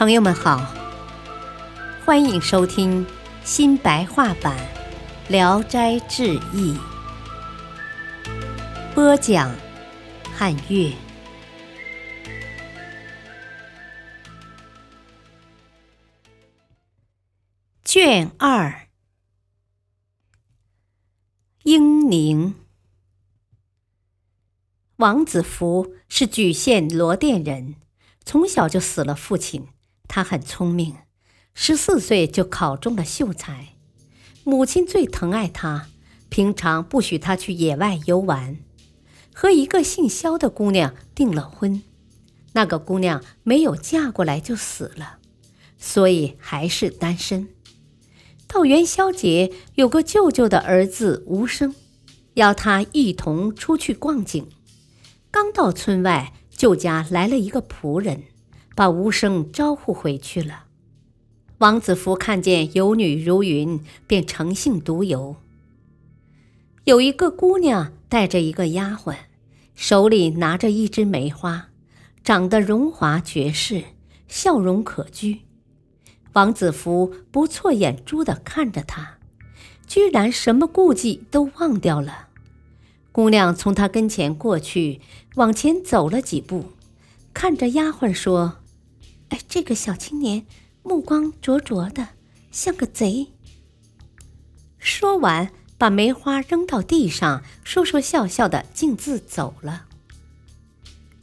朋友们好，欢迎收听新白话版《聊斋志异》，播讲汉乐，卷二，英宁。王子服是莒县罗店人，从小就死了父亲。他很聪明，十四岁就考中了秀才。母亲最疼爱他，平常不许他去野外游玩。和一个姓肖的姑娘订了婚，那个姑娘没有嫁过来就死了，所以还是单身。到元宵节，有个舅舅的儿子吴生，邀他一同出去逛景。刚到村外，舅家来了一个仆人。把无声招呼回去了。王子服看见有女如云，便乘兴独游。有一个姑娘带着一个丫鬟，手里拿着一支梅花，长得荣华绝世，笑容可掬。王子服不错眼珠的看着她，居然什么顾忌都忘掉了。姑娘从他跟前过去，往前走了几步，看着丫鬟说。哎，这个小青年目光灼灼的，像个贼。说完，把梅花扔到地上，说说笑笑的径自走了。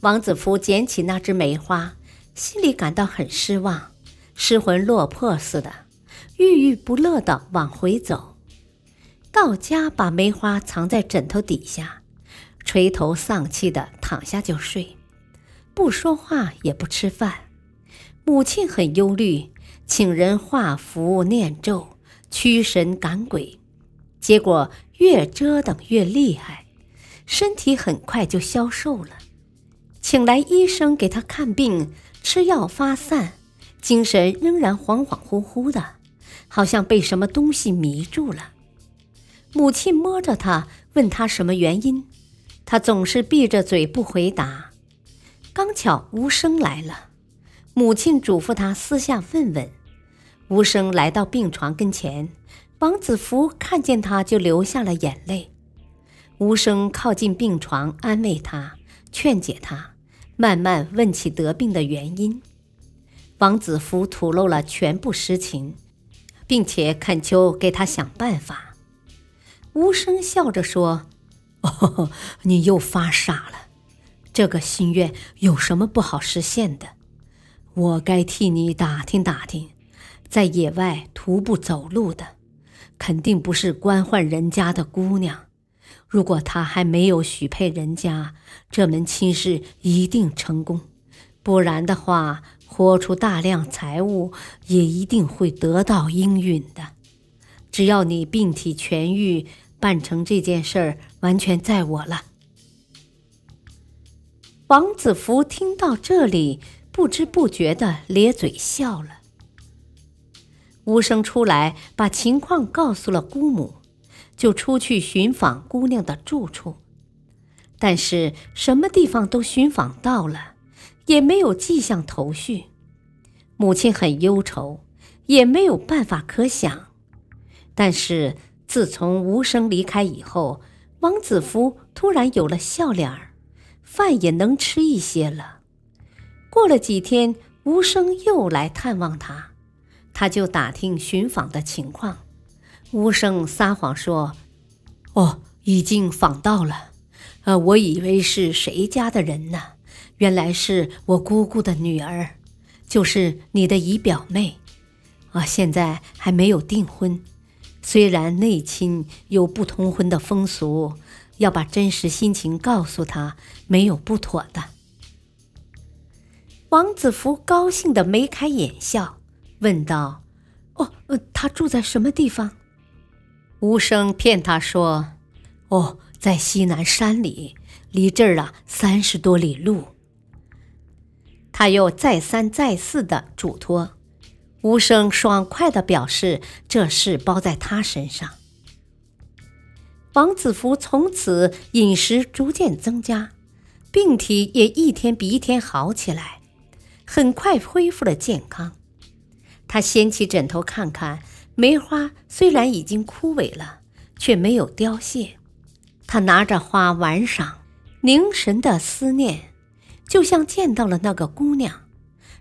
王子服捡起那只梅花，心里感到很失望，失魂落魄似的，郁郁不乐的往回走。到家，把梅花藏在枕头底下，垂头丧气的躺下就睡，不说话，也不吃饭。母亲很忧虑，请人画符念咒，驱神赶鬼，结果越折腾越厉害，身体很快就消瘦了。请来医生给他看病，吃药发散，精神仍然恍恍惚惚的，好像被什么东西迷住了。母亲摸着他，问他什么原因，他总是闭着嘴不回答。刚巧无声来了。母亲嘱咐他私下问问。无声来到病床跟前，王子福看见他就流下了眼泪。无声靠近病床，安慰他，劝解他，慢慢问起得病的原因。王子福吐露了全部实情，并且恳求给他想办法。无声笑着说：“哦，你又发傻了。这个心愿有什么不好实现的？”我该替你打听打听，在野外徒步走路的，肯定不是官宦人家的姑娘。如果她还没有许配人家，这门亲事一定成功；不然的话，豁出大量财物也一定会得到应允的。只要你病体痊愈，办成这件事儿，完全在我了。王子服听到这里。不知不觉的咧嘴笑了。无声出来，把情况告诉了姑母，就出去寻访姑娘的住处，但是什么地方都寻访到了，也没有迹象头绪。母亲很忧愁，也没有办法可想。但是自从无声离开以后，王子服突然有了笑脸儿，饭也能吃一些了。过了几天，无声又来探望他，他就打听寻访的情况。无声撒谎说：“哦，已经访到了。呃，我以为是谁家的人呢？原来是我姑姑的女儿，就是你的姨表妹。啊，现在还没有订婚。虽然内亲有不通婚的风俗，要把真实心情告诉他，没有不妥的。”王子福高兴的眉开眼笑，问道：“哦，他住在什么地方？”无声骗他说：“哦，在西南山里，离这儿啊三十多里路。”他又再三再四的嘱托，无声爽快的表示这事包在他身上。王子福从此饮食逐渐增加，病体也一天比一天好起来。很快恢复了健康。他掀起枕头看看，梅花虽然已经枯萎了，却没有凋谢。他拿着花玩赏，凝神的思念，就像见到了那个姑娘，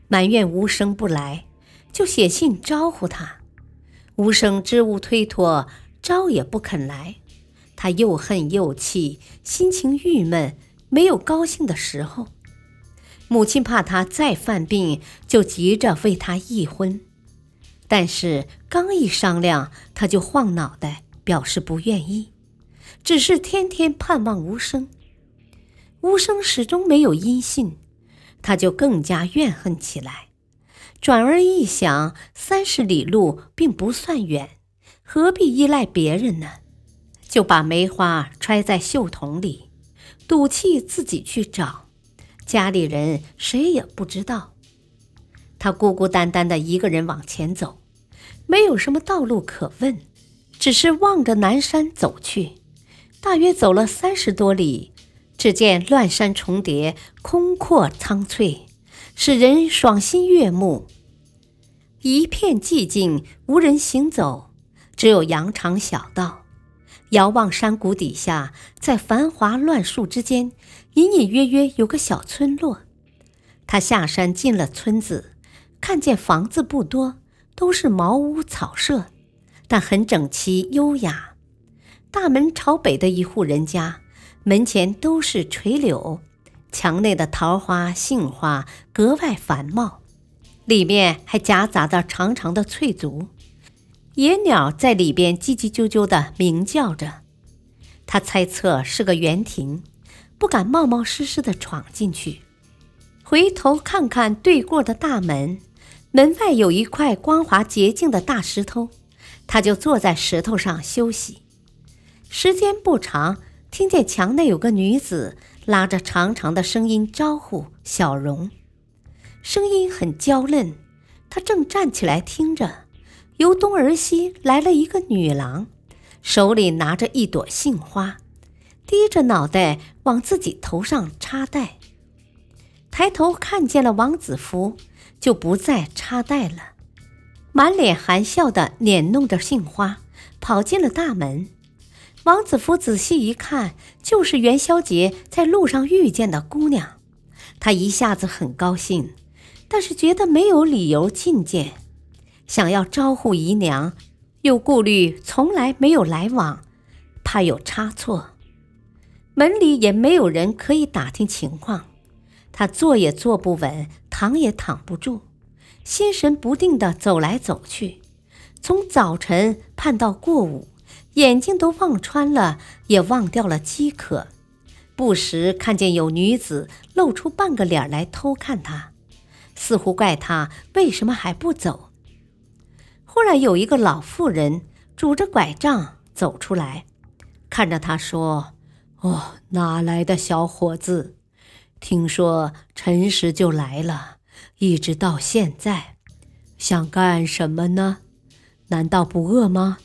埋怨无声不来，就写信招呼他。无声支吾推脱，招也不肯来。他又恨又气，心情郁闷，没有高兴的时候。母亲怕他再犯病，就急着为他议婚。但是刚一商量，他就晃脑袋，表示不愿意，只是天天盼望无声。无声始终没有音信，他就更加怨恨起来。转而一想，三十里路并不算远，何必依赖别人呢？就把梅花揣在袖筒里，赌气自己去找。家里人谁也不知道。他孤孤单单的一个人往前走，没有什么道路可问，只是望着南山走去。大约走了三十多里，只见乱山重叠，空阔苍翠，使人爽心悦目。一片寂静，无人行走，只有羊肠小道。遥望山谷底下，在繁华乱树之间，隐隐约约有个小村落。他下山进了村子。看见房子不多，都是茅屋草舍，但很整齐优雅。大门朝北的一户人家，门前都是垂柳，墙内的桃花、杏花格外繁茂，里面还夹杂着长长的翠竹，野鸟在里边叽叽啾啾地鸣叫着。他猜测是个园亭，不敢冒冒失失地闯进去，回头看看对过的大门。门外有一块光滑洁净的大石头，他就坐在石头上休息。时间不长，听见墙内有个女子拉着长长的声音招呼小荣，声音很娇嫩。他正站起来听着，由东而西来了一个女郎，手里拿着一朵杏花，低着脑袋往自己头上插袋。抬头看见了王子服。就不再插袋了，满脸含笑的捻弄着杏花，跑进了大门。王子服仔细一看，就是元宵节在路上遇见的姑娘。他一下子很高兴，但是觉得没有理由觐见，想要招呼姨娘，又顾虑从来没有来往，怕有差错。门里也没有人可以打听情况。他坐也坐不稳，躺也躺不住，心神不定地走来走去，从早晨盼到过午，眼睛都望穿了，也忘掉了饥渴。不时看见有女子露出半个脸来偷看他，似乎怪他为什么还不走。忽然有一个老妇人拄着拐杖走出来，看着他说：“哦，哪来的小伙子？”听说辰时就来了，一直到现在，想干什么呢？难道不饿吗？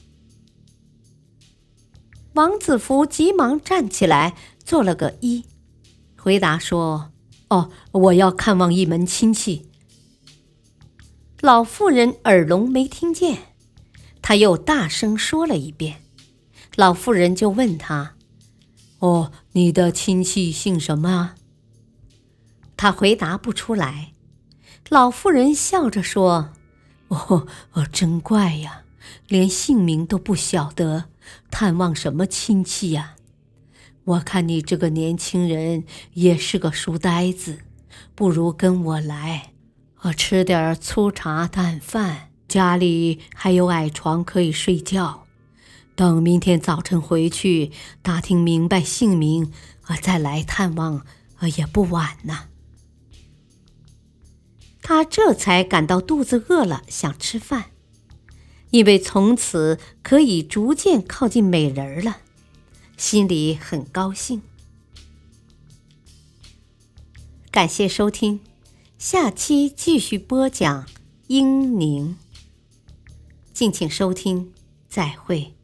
王子服急忙站起来，做了个揖，回答说：“哦，我要看望一门亲戚。”老妇人耳聋没听见，他又大声说了一遍，老妇人就问他：“哦，你的亲戚姓什么？”他回答不出来，老妇人笑着说：“哦哦，真怪呀，连姓名都不晓得，探望什么亲戚呀？我看你这个年轻人也是个书呆子，不如跟我来，我吃点粗茶淡饭，家里还有矮床可以睡觉。等明天早晨回去打听明白姓名，啊，再来探望，啊，也不晚呢。”他这才感到肚子饿了，想吃饭，因为从此可以逐渐靠近美人了，心里很高兴。感谢收听，下期继续播讲英宁。敬请收听，再会。